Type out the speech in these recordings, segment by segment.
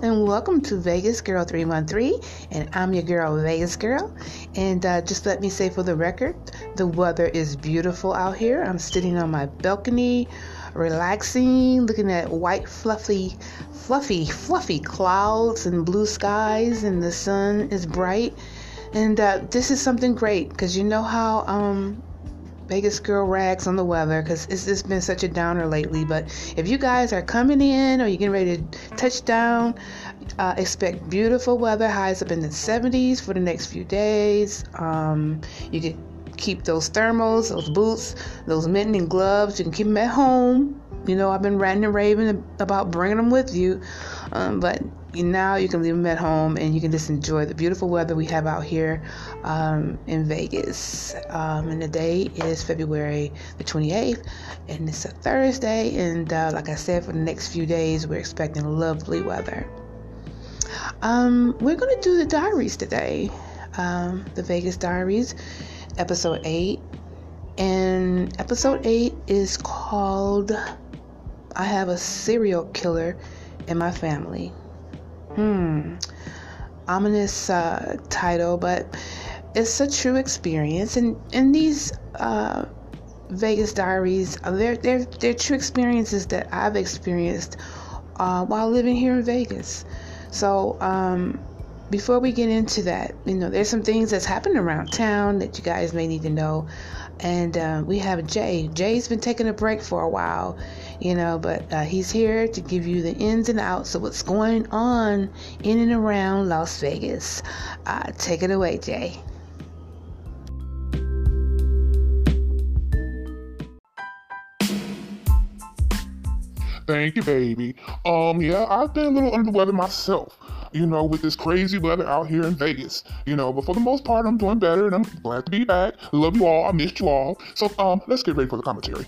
And welcome to Vegas Girl 313, and I'm your girl, Vegas Girl. And uh, just let me say for the record, the weather is beautiful out here. I'm sitting on my balcony, relaxing, looking at white, fluffy, fluffy, fluffy clouds and blue skies, and the sun is bright. And uh, this is something great because you know how um, Vegas girl rags on the weather because it's just been such a downer lately. But if you guys are coming in or you're getting ready to touch down, uh, expect beautiful weather, highs up in the 70s for the next few days. Um, you can keep those thermals, those boots, those mitten and gloves. You can keep them at home. You know, I've been ranting and raving about bringing them with you, um, but now you can leave them at home and you can just enjoy the beautiful weather we have out here um, in Vegas. Um, and the day is February the 28th, and it's a Thursday. And uh, like I said, for the next few days, we're expecting lovely weather. Um, we're going to do the diaries today, um, the Vegas Diaries, episode 8. And episode 8 is called I Have a Serial Killer in My Family. Hmm. Ominous uh, title, but it's a true experience. And in these uh, Vegas diaries, uh, they're, they're, they're true experiences that I've experienced uh, while living here in Vegas. So, um, before we get into that, you know, there's some things that's happened around town that you guys may need to know. And uh, we have Jay. Jay's been taking a break for a while you know, but uh, he's here to give you the ins and outs of what's going on in and around Las Vegas. Uh, take it away, Jay. Thank you, baby. Um, yeah, I've been a little under the weather myself, you know, with this crazy weather out here in Vegas, you know, but for the most part, I'm doing better and I'm glad to be back. Love you all. I missed you all. So, um, let's get ready for the commentary.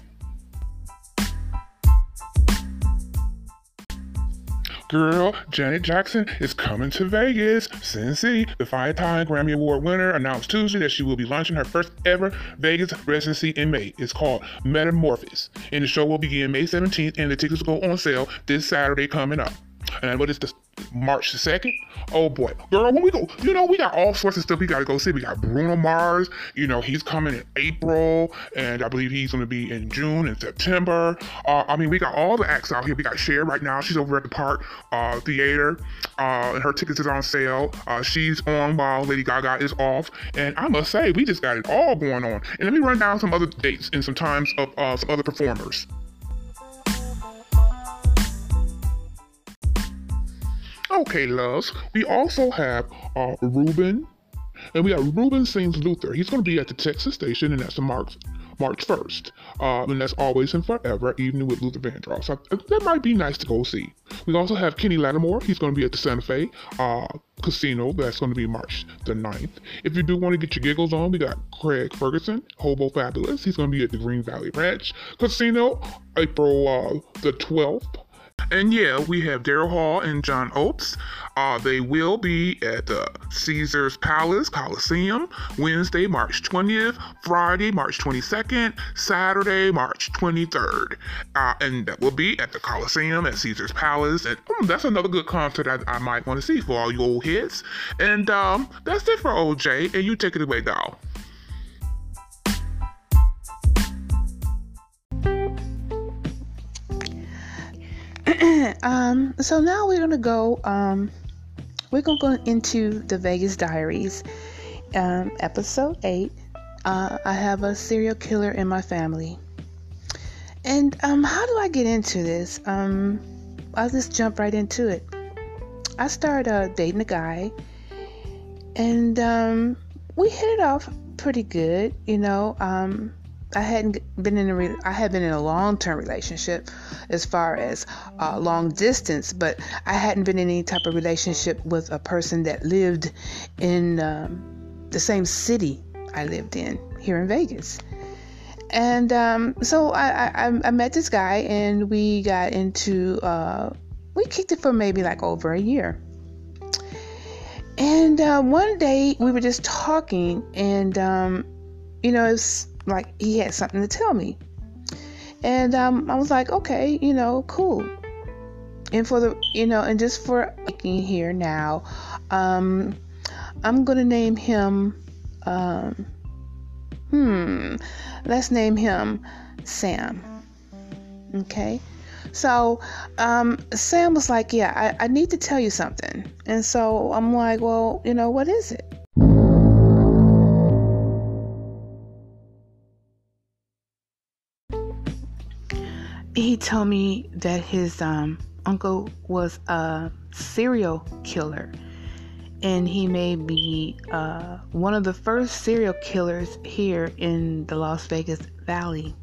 Girl, Janet Jackson is coming to Vegas. Cincy, the five-time Grammy Award winner, announced Tuesday that she will be launching her first ever Vegas residency in May. It's called Metamorphosis, and the show will begin May 17th, and the tickets will go on sale this Saturday coming up. And what is this? March the 2nd. Oh boy. Girl, when we go, you know, we got all sorts of stuff we got to go see. We got Bruno Mars, you know, he's coming in April, and I believe he's going to be in June and September. Uh, I mean, we got all the acts out here. We got Cher right now. She's over at the Park uh, Theater, uh, and her tickets is on sale. Uh, she's on while Lady Gaga is off. And I must say, we just got it all going on. And let me run down some other dates and some times of uh, some other performers. Okay, loves. We also have uh, Ruben, and we have Ruben Sings Luther. He's going to be at the Texas station, and that's the March March 1st. Uh, and that's always and forever, evening with Luther Vandross. So uh, that might be nice to go see. We also have Kenny Lattimore. He's going to be at the Santa Fe uh, Casino. That's going to be March the 9th. If you do want to get your giggles on, we got Craig Ferguson, Hobo Fabulous. He's going to be at the Green Valley Ranch Casino, April uh, the 12th. And yeah, we have Daryl Hall and John Oates. Uh, they will be at the Caesars Palace Coliseum Wednesday, March 20th, Friday, March 22nd, Saturday, March 23rd. Uh, and that will be at the Coliseum at Caesars Palace. And um, that's another good concert I, I might want to see for all you old hits. And um, that's it for OJ. And you take it away, doll. Um, so now we're gonna go. Um, we're gonna go into the Vegas Diaries, um, episode eight. Uh, I have a serial killer in my family, and um, how do I get into this? Um, I'll just jump right into it. I started uh, dating a guy, and um, we hit it off pretty good. You know, um, I hadn't been in a re- I had been in a long term relationship as far as uh, long distance, but I hadn't been in any type of relationship with a person that lived in um, the same city I lived in here in Vegas. And um, so I, I, I, met this guy and we got into uh, we kicked it for maybe like over a year. And uh, one day we were just talking, and um, you know, it's like he had something to tell me. And um, I was like, okay, you know, cool. and for the you know and just for looking here now um i'm gonna name him um hmm let's name him sam okay so um sam was like yeah I, I need to tell you something and so i'm like well you know what is it he told me that his um uncle was a serial killer and he may be uh, one of the first serial killers here in the Las Vegas Valley.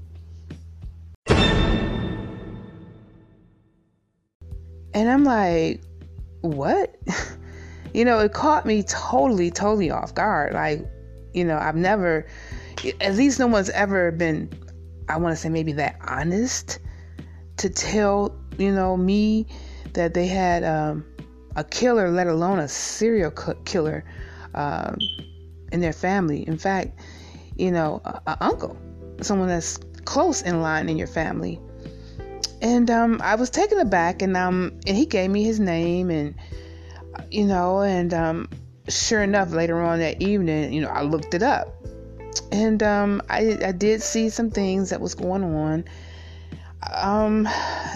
And I'm like, what? you know, it caught me totally, totally off guard. Like, you know, I've never, at least no one's ever been, I want to say maybe that honest to tell you know, me that they had um, a killer, let alone a serial killer, um, in their family. In fact, you know, an uncle, someone that's close in line in your family. And um, I was taken aback, and um, and he gave me his name, and you know, and um, sure enough, later on that evening, you know, I looked it up, and um, I I did see some things that was going on um,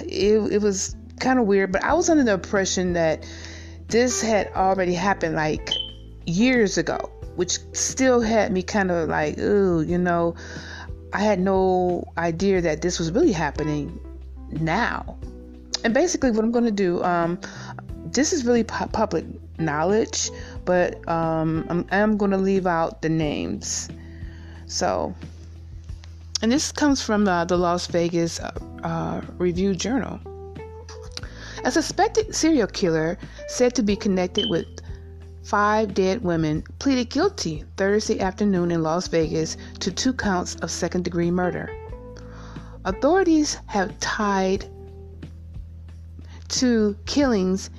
it, it was kind of weird, but I was under the impression that this had already happened like years ago, which still had me kind of like, ooh, you know, I had no idea that this was really happening now. And basically, what I'm going to do, um, this is really pu- public knowledge, but um, I'm, I'm going to leave out the names. So, and this comes from uh, the Las Vegas uh, uh, Review Journal. A suspected serial killer said to be connected with five dead women pleaded guilty Thursday afternoon in Las Vegas to two counts of second degree murder. Authorities have tied two killings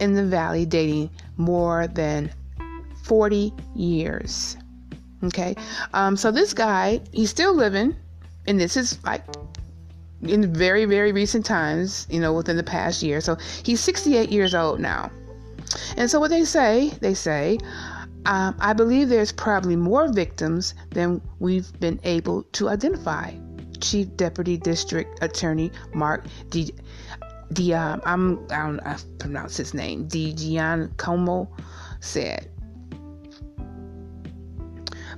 in the valley dating more than 40 years. Okay, um, so this guy, he's still living, and this is like in very, very recent times, you know, within the past year. So he's 68 years old now. And so what they say, they say, um, I believe there's probably more victims than we've been able to identify. Chief Deputy District Attorney Mark D. D um, I'm, I don't I pronounce his name. Di Giancomo said.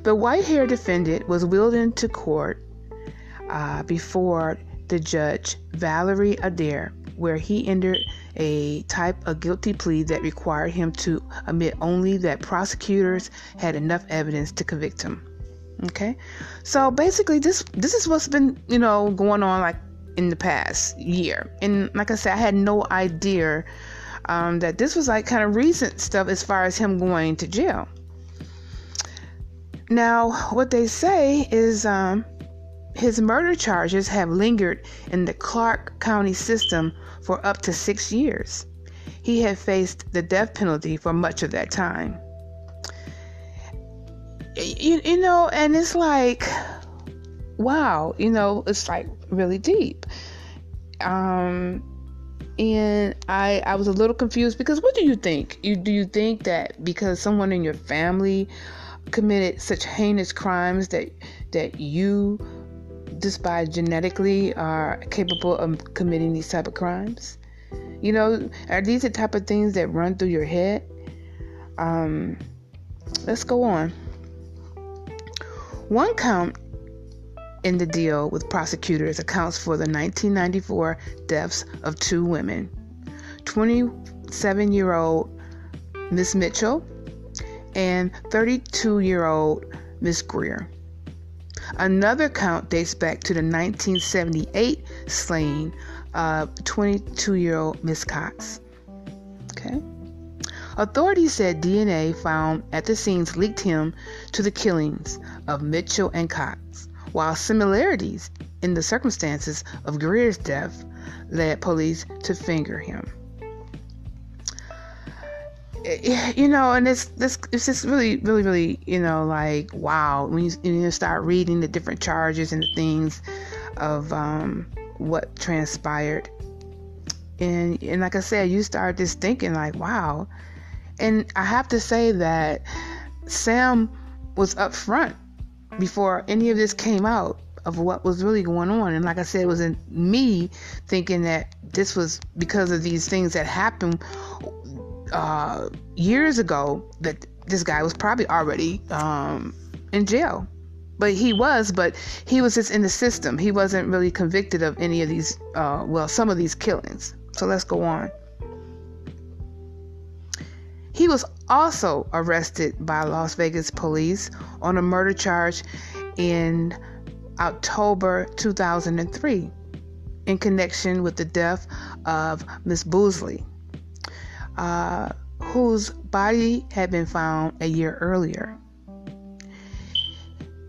The white haired defendant was wheeled into court uh, before the judge, Valerie Adair, where he entered a type of guilty plea that required him to admit only that prosecutors had enough evidence to convict him. Okay, so basically, this this is what's been you know going on like in the past year, and like I said, I had no idea um, that this was like kind of recent stuff as far as him going to jail. Now, what they say is um, his murder charges have lingered in the Clark County system for up to six years. He had faced the death penalty for much of that time. You, you know, and it's like, wow, you know, it's like really deep. Um, and I I was a little confused because what do you think? You do you think that because someone in your family committed such heinous crimes that that you just by genetically are capable of committing these type of crimes? You know, are these the type of things that run through your head? Um, let's go on. One count in the deal with prosecutors accounts for the 1994 deaths of two women 27 year old Miss Mitchell and 32 year old Miss Greer. Another count dates back to the 1978 slaying of 22 year old Miss Cox. Okay. Authorities said DNA found at the scenes linked him to the killings of Mitchell and Cox, while similarities in the circumstances of Greer's death led police to finger him. You know, and it's this it's just really, really, really, you know, like wow when you, you start reading the different charges and the things of um, what transpired. and and like I said, you start just thinking like, wow. And I have to say that Sam was up front before any of this came out of what was really going on. And like I said, it was in me thinking that this was because of these things that happened uh, years ago that this guy was probably already um, in jail. But he was, but he was just in the system. He wasn't really convicted of any of these, uh, well, some of these killings. So let's go on. He was also arrested by Las Vegas police on a murder charge in October 2003 in connection with the death of Miss Boozley, uh, whose body had been found a year earlier.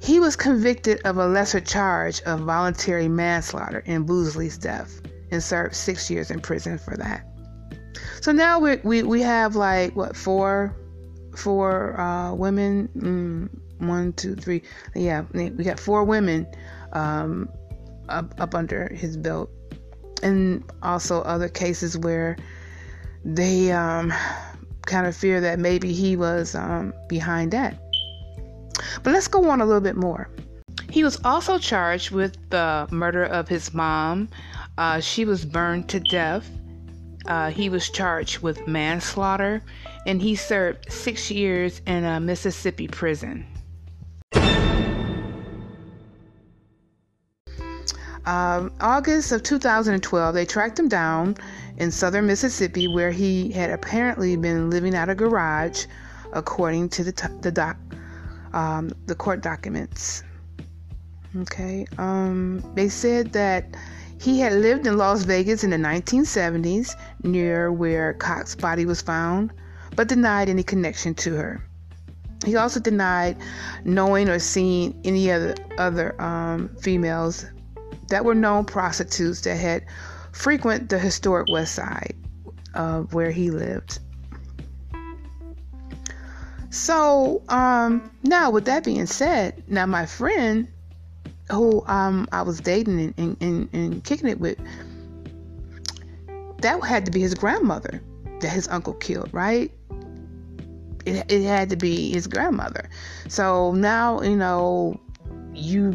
He was convicted of a lesser charge of voluntary manslaughter in Boozley's death and served six years in prison for that. So now we we, we have like what four four uh, women. Mm, one, two, three. Yeah, we got four women um, up up under his belt, and also other cases where they um, kind of fear that maybe he was um, behind that. But let's go on a little bit more. He was also charged with the murder of his mom. Uh, she was burned to death. Uh, he was charged with manslaughter, and he served six years in a Mississippi prison. Um, August of 2012, they tracked him down in southern Mississippi, where he had apparently been living out a garage, according to the the doc, um, the court documents. Okay, um, they said that he had lived in Las Vegas in the 1970s, near where Cox's body was found, but denied any connection to her. He also denied knowing or seeing any other other um, females that were known prostitutes that had frequent the historic West Side of where he lived. So um, now, with that being said, now my friend who um, I was dating and, and, and kicking it with, that had to be his grandmother that his uncle killed, right? It, it had to be his grandmother. So now, you know, you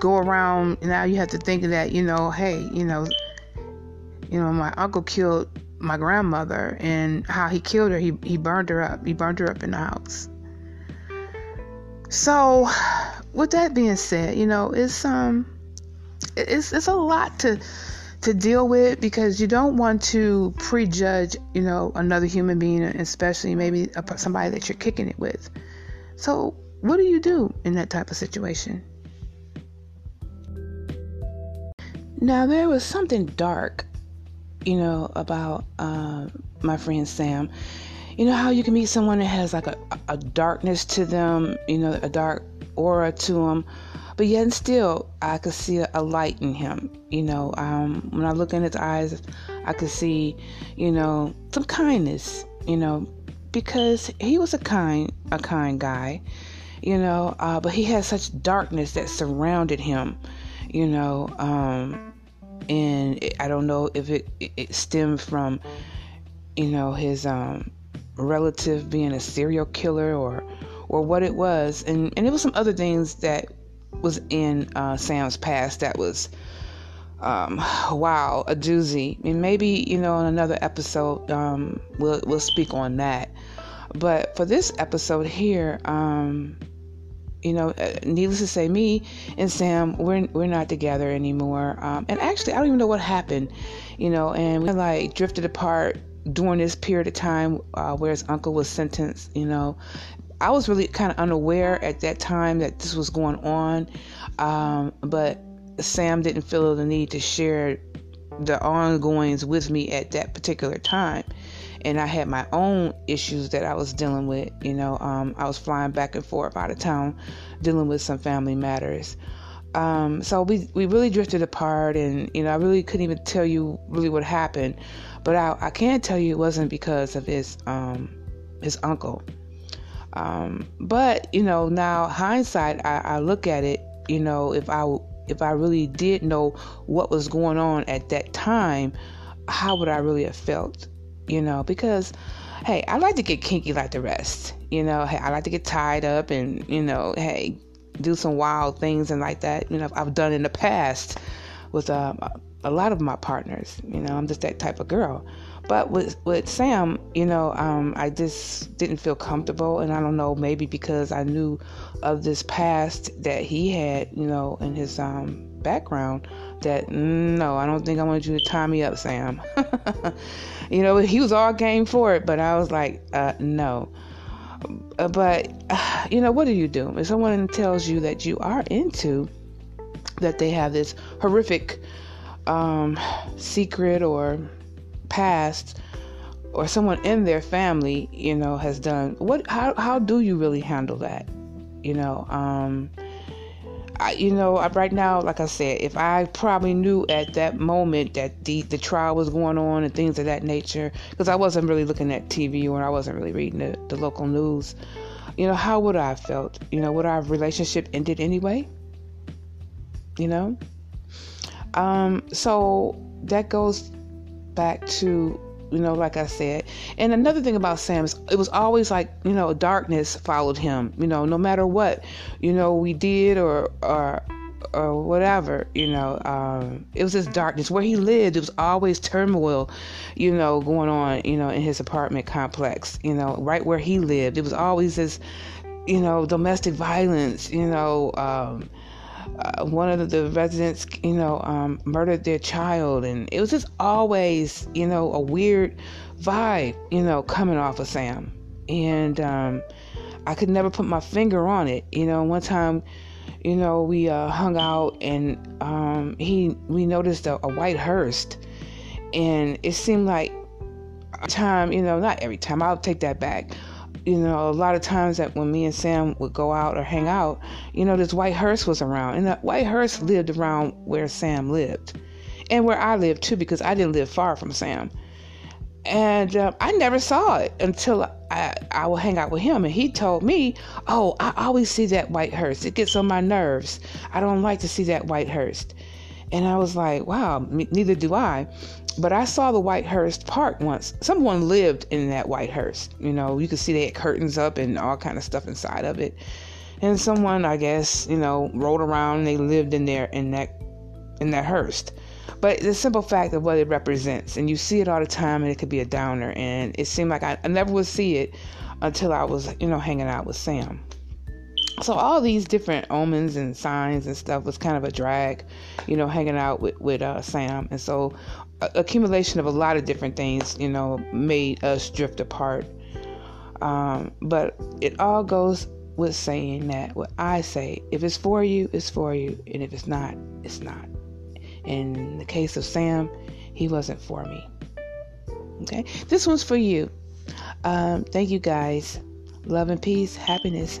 go around now you have to think of that, you know, hey, you know, you know, my uncle killed my grandmother and how he killed her, he, he burned her up. He burned her up in the house. So with that being said, you know, it's um it's it's a lot to to deal with because you don't want to prejudge, you know, another human being, especially maybe somebody that you're kicking it with. So, what do you do in that type of situation? Now, there was something dark, you know, about uh, my friend Sam. You know how you can meet someone that has like a, a darkness to them, you know, a dark aura to them, but yet and still, I could see a, light in him. You know, um, when I look in his eyes, I could see, you know, some kindness. You know, because he was a kind, a kind guy. You know, uh, but he had such darkness that surrounded him. You know, um, and I don't know if it, it, stemmed from, you know, his um, relative being a serial killer or or what it was, and and it was some other things that was in uh, Sam's past that was. Um, wow, a doozy. And maybe you know in another episode um, we'll we'll speak on that. But for this episode here, um, you know, uh, needless to say, me and Sam, we're we're not together anymore. Um, and actually, I don't even know what happened, you know. And we like drifted apart during this period of time uh, where his uncle was sentenced. You know, I was really kind of unaware at that time that this was going on, um, but Sam didn't feel the need to share the ongoings with me at that particular time and I had my own issues that I was dealing with. You know, um, I was flying back and forth out of town, dealing with some family matters. Um, so we we really drifted apart, and you know, I really couldn't even tell you really what happened. But I, I can tell you it wasn't because of his um, his uncle. Um, but you know, now hindsight, I, I look at it. You know, if I if I really did know what was going on at that time, how would I really have felt? You know, because hey, I like to get kinky like the rest. You know, hey, I like to get tied up and you know, hey, do some wild things and like that. You know, I've done in the past with um, a lot of my partners. You know, I'm just that type of girl. But with with Sam, you know, um, I just didn't feel comfortable, and I don't know, maybe because I knew of this past that he had, you know, in his um, background. That no, I don't think I want you to tie me up, Sam. you know, he was all game for it, but I was like, uh, no. Uh, but you know, what do you do if someone tells you that you are into that they have this horrific um, secret or past or someone in their family, you know, has done what how how do you really handle that? You know, um I, you know, right now, like I said, if I probably knew at that moment that the the trial was going on and things of that nature, because I wasn't really looking at TV or I wasn't really reading the, the local news, you know, how would I have felt? You know, would our relationship ended anyway? You know, um, so that goes back to you know, like I said. And another thing about Sam is it was always like, you know, darkness followed him, you know, no matter what, you know, we did or or or whatever, you know, um, it was just darkness. Where he lived, it was always turmoil, you know, going on, you know, in his apartment complex, you know, right where he lived. It was always this, you know, domestic violence, you know, um, uh, one of the residents, you know, um, murdered their child, and it was just always, you know, a weird vibe, you know, coming off of Sam, and um, I could never put my finger on it. You know, one time, you know, we uh, hung out, and um, he we noticed a, a white hearse, and it seemed like time, you know, not every time. I'll take that back you know, a lot of times that when me and Sam would go out or hang out, you know, this white hearse was around. And that white hearse lived around where Sam lived and where I lived too, because I didn't live far from Sam. And uh, I never saw it until I, I would hang out with him. And he told me, Oh, I always see that white hearse. It gets on my nerves. I don't like to see that white hearse. And I was like, Wow, neither do I. But I saw the white hearse park once. Someone lived in that white hearse. You know, you could see they had curtains up and all kind of stuff inside of it. And someone, I guess, you know, rode around and they lived in there in that in that hearse. But the simple fact of what it represents, and you see it all the time, and it could be a downer. And it seemed like I, I never would see it until I was, you know, hanging out with Sam. So all these different omens and signs and stuff was kind of a drag, you know, hanging out with with uh, Sam. And so accumulation of a lot of different things, you know, made us drift apart. Um, but it all goes with saying that what I say, if it's for you, it's for you, and if it's not, it's not. In the case of Sam, he wasn't for me. Okay, this one's for you. Um, thank you guys. Love and peace, happiness.